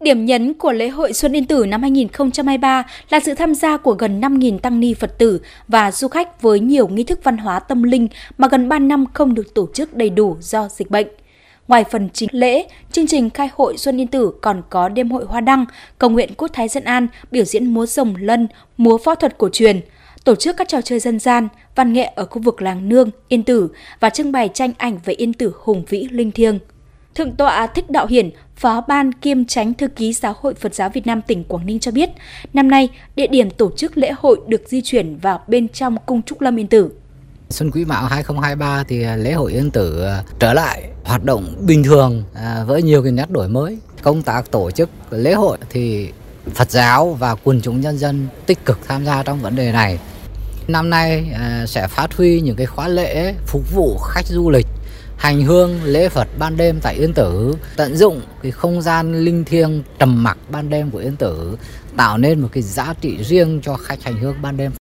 Điểm nhấn của lễ hội Xuân Yên Tử năm 2023 là sự tham gia của gần 5.000 tăng ni Phật tử và du khách với nhiều nghi thức văn hóa tâm linh mà gần 3 năm không được tổ chức đầy đủ do dịch bệnh. Ngoài phần chính lễ, chương trình khai hội Xuân Yên Tử còn có đêm hội hoa đăng, cầu nguyện quốc thái dân an, biểu diễn múa rồng lân, múa võ thuật cổ truyền, tổ chức các trò chơi dân gian, văn nghệ ở khu vực làng Nương, Yên Tử và trưng bày tranh ảnh về Yên Tử hùng vĩ linh thiêng. Thượng tọa Thích Đạo Hiển, Phó ban kiêm tránh thư ký Giáo hội Phật giáo Việt Nam tỉnh Quảng Ninh cho biết, năm nay địa điểm tổ chức lễ hội được di chuyển vào bên trong cung Trúc Lâm Yên Tử. Xuân Quý Mão 2023 thì à, lễ hội Yên Tử à, trở lại hoạt động bình thường à, với nhiều cái nét đổi mới. Công tác tổ chức lễ hội thì Phật giáo và quần chúng nhân dân tích cực tham gia trong vấn đề này. Năm nay sẽ phát huy những cái khóa lễ phục vụ khách du lịch hành hương lễ Phật ban đêm tại Yên Tử, tận dụng cái không gian linh thiêng trầm mặc ban đêm của Yên Tử, tạo nên một cái giá trị riêng cho khách hành hương ban đêm.